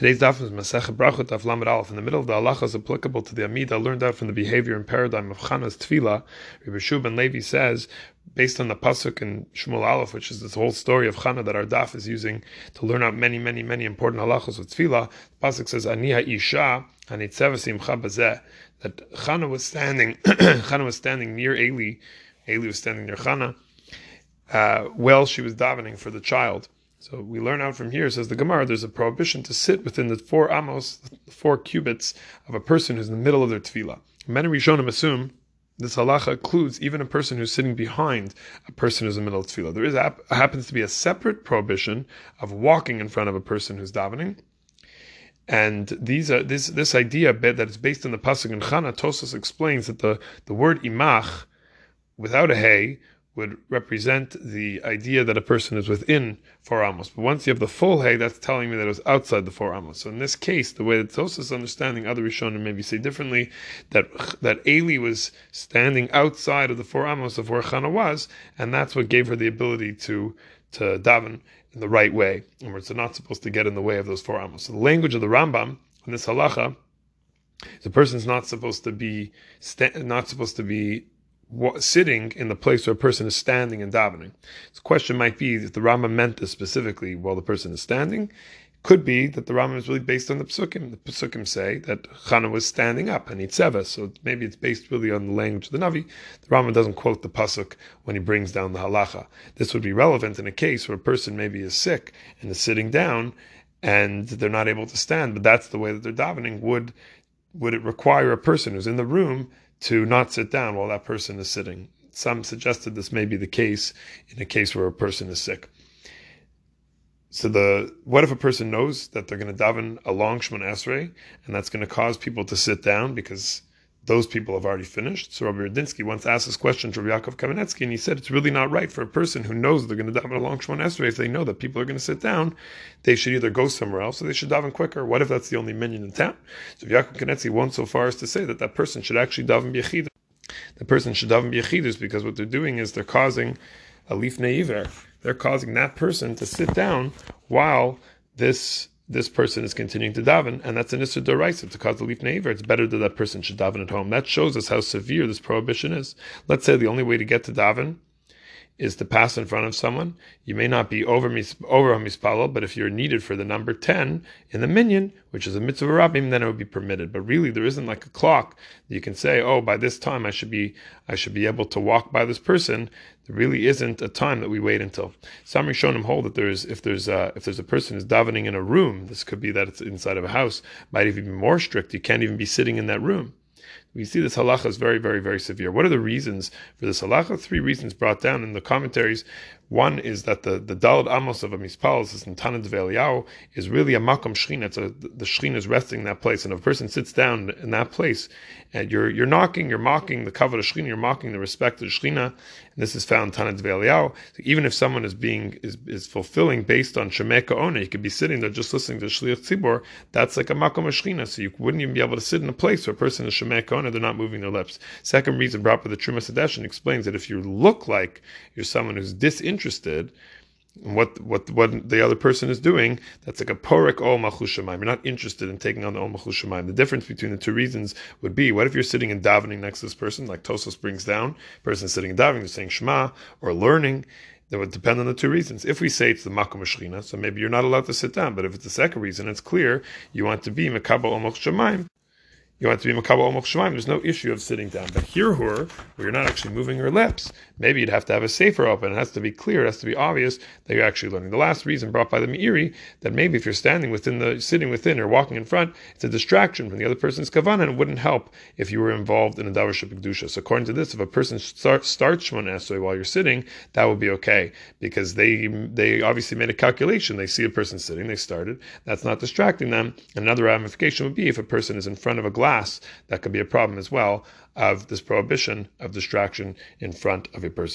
Today's daf is Masechet Brachot Daf Lamed Aleph. In the middle of the halacha is applicable to the Amida learned out from the behavior and paradigm of Chana's Tefillah. Rabbi Yehoshua ben Levi says, based on the pasuk in Shmuel Aleph, which is this whole story of Chana that our daf is using to learn out many, many, many important halachos with Tefillah. The pasuk says, "Ani ha'isha hanitzevet imcha That Chana was standing, Chana was standing near Eli. Eli was standing near Chana. Uh, while she was davening for the child. So we learn out from here, says the Gemara, there's a prohibition to sit within the four amos, the four cubits of a person who's in the middle of their tefillah. Many Rishonim assume this halacha includes even a person who's sitting behind a person who's in the middle of tefillah. There is happens to be a separate prohibition of walking in front of a person who's davening. And these are this this idea that it's based on the pasuk in Chana. Tosfos explains that the, the word imach without a hay would represent the idea that a person is within four amos. But once you have the full hay, that's telling me that it was outside the four amos. So in this case, the way that Tosfos understanding other Rishonim maybe say differently, that that Eli was standing outside of the four amos of where Chana was, and that's what gave her the ability to to daven in the right way. And we're not supposed to get in the way of those four amos. So the language of the Rambam in this halacha, the person's not supposed to be not supposed to be sitting in the place where a person is standing and davening. The question might be if the Rama meant this specifically while the person is standing. Could be that the Rama is really based on the Psukim. The Psukim say that Chana was standing up and Itzeva, so maybe it's based really on the language of the Navi. The Rama doesn't quote the Pasuk when he brings down the halacha. This would be relevant in a case where a person maybe is sick and is sitting down and they're not able to stand, but that's the way that they're davening. Would would it require a person who's in the room to not sit down while that person is sitting. Some suggested this may be the case in a case where a person is sick. So the what if a person knows that they're going to daven a long Shemon Esrei, and that's going to cause people to sit down because those people have already finished. So Rabbi Radinsky once asked this question to Rabbi Yaakov Kamenetsky, and he said it's really not right for a person who knows they're going to daven a long Shemon Esrei. If they know that people are going to sit down, they should either go somewhere else or they should daven quicker. What if that's the only minyan in town? So Yaakov Kamenetsky went so far as to say that that person should actually daven b'yechid. The person should daven b'yechidus because what they're doing is they're causing a lifnei iver. They're causing that person to sit down while this this person is continuing to daven, and that's an issur d'oraisa to cause the lifnei iver. It's better that that person should daven at home. That shows us how severe this prohibition is. Let's say the only way to get to daven is to pass in front of someone. You may not be over over mispalal, but if you're needed for the number ten in the minyan, which is a mitzvah rabbim, then it would be permitted. But really, there isn't like a clock you can say, "Oh, by this time I should be I should be able to walk by this person." There really isn't a time that we wait until. Some Rishonim hold that there's if there's a, if there's a person who's davening in a room, this could be that it's inside of a house, might even be more strict. You can't even be sitting in that room we see this halacha is very, very, very severe. What are the reasons for this halacha? Three reasons brought down in the commentaries. One is that the, the Daled Amos of a Mispal, this is in Tanna D'vei Eliyahu, is really a Makom Shechina. It's a, the Shechina is resting in that place. And if a person sits down in that place, and you're you're knocking, you're mocking the of Shechina, you're mocking the respect of Shechina. And this is found in Tanna D'vei Eliyahu. So even if someone is being is, is fulfilling based on Shomea K'oneh, you could be sitting there just listening to Shliach Tzibor, that's like a Makom Shechina. So you wouldn't even be able to sit in a place where a person is Shemeka Ona, they're not moving their lips. Second reason brought by the Trumas Hadeshen explains that if you look like you're someone who's disinterested, in what what what the other person is doing, that's like a porek ol malchus shamayim. You're not interested in taking on the ol malchus shamayim. The difference between the two reasons would be: what if you're sitting and davening next to this person, like Tosfos brings down, person sitting and davening, they're saying Shema or learning. That would depend on the two reasons. If we say it's the makom so maybe you're not allowed to sit down. But if it's the second reason, it's clear you want to be mekabel ol malchus shamayim you want to be makabel omach shemaim, there's no issue of sitting down. But here, where you're not actually moving your lips, maybe you'd have to have a sefer open. It has to be clear. It has to be obvious that you're actually learning. The last reason brought by the Meiri that maybe if you're standing within the sitting within or walking in front, it's a distraction from the other person's kavanah, and it wouldn't help if you were involved in a davar shebikdusha. So according to this, if a person start, starts shmon esrei while you're sitting, that would be okay because they they obviously made a calculation. They see a person sitting, they started. That's not distracting them. Another ramification would be if a person is in front of a glass that could be a problem as well of this prohibition of distraction in front of a person.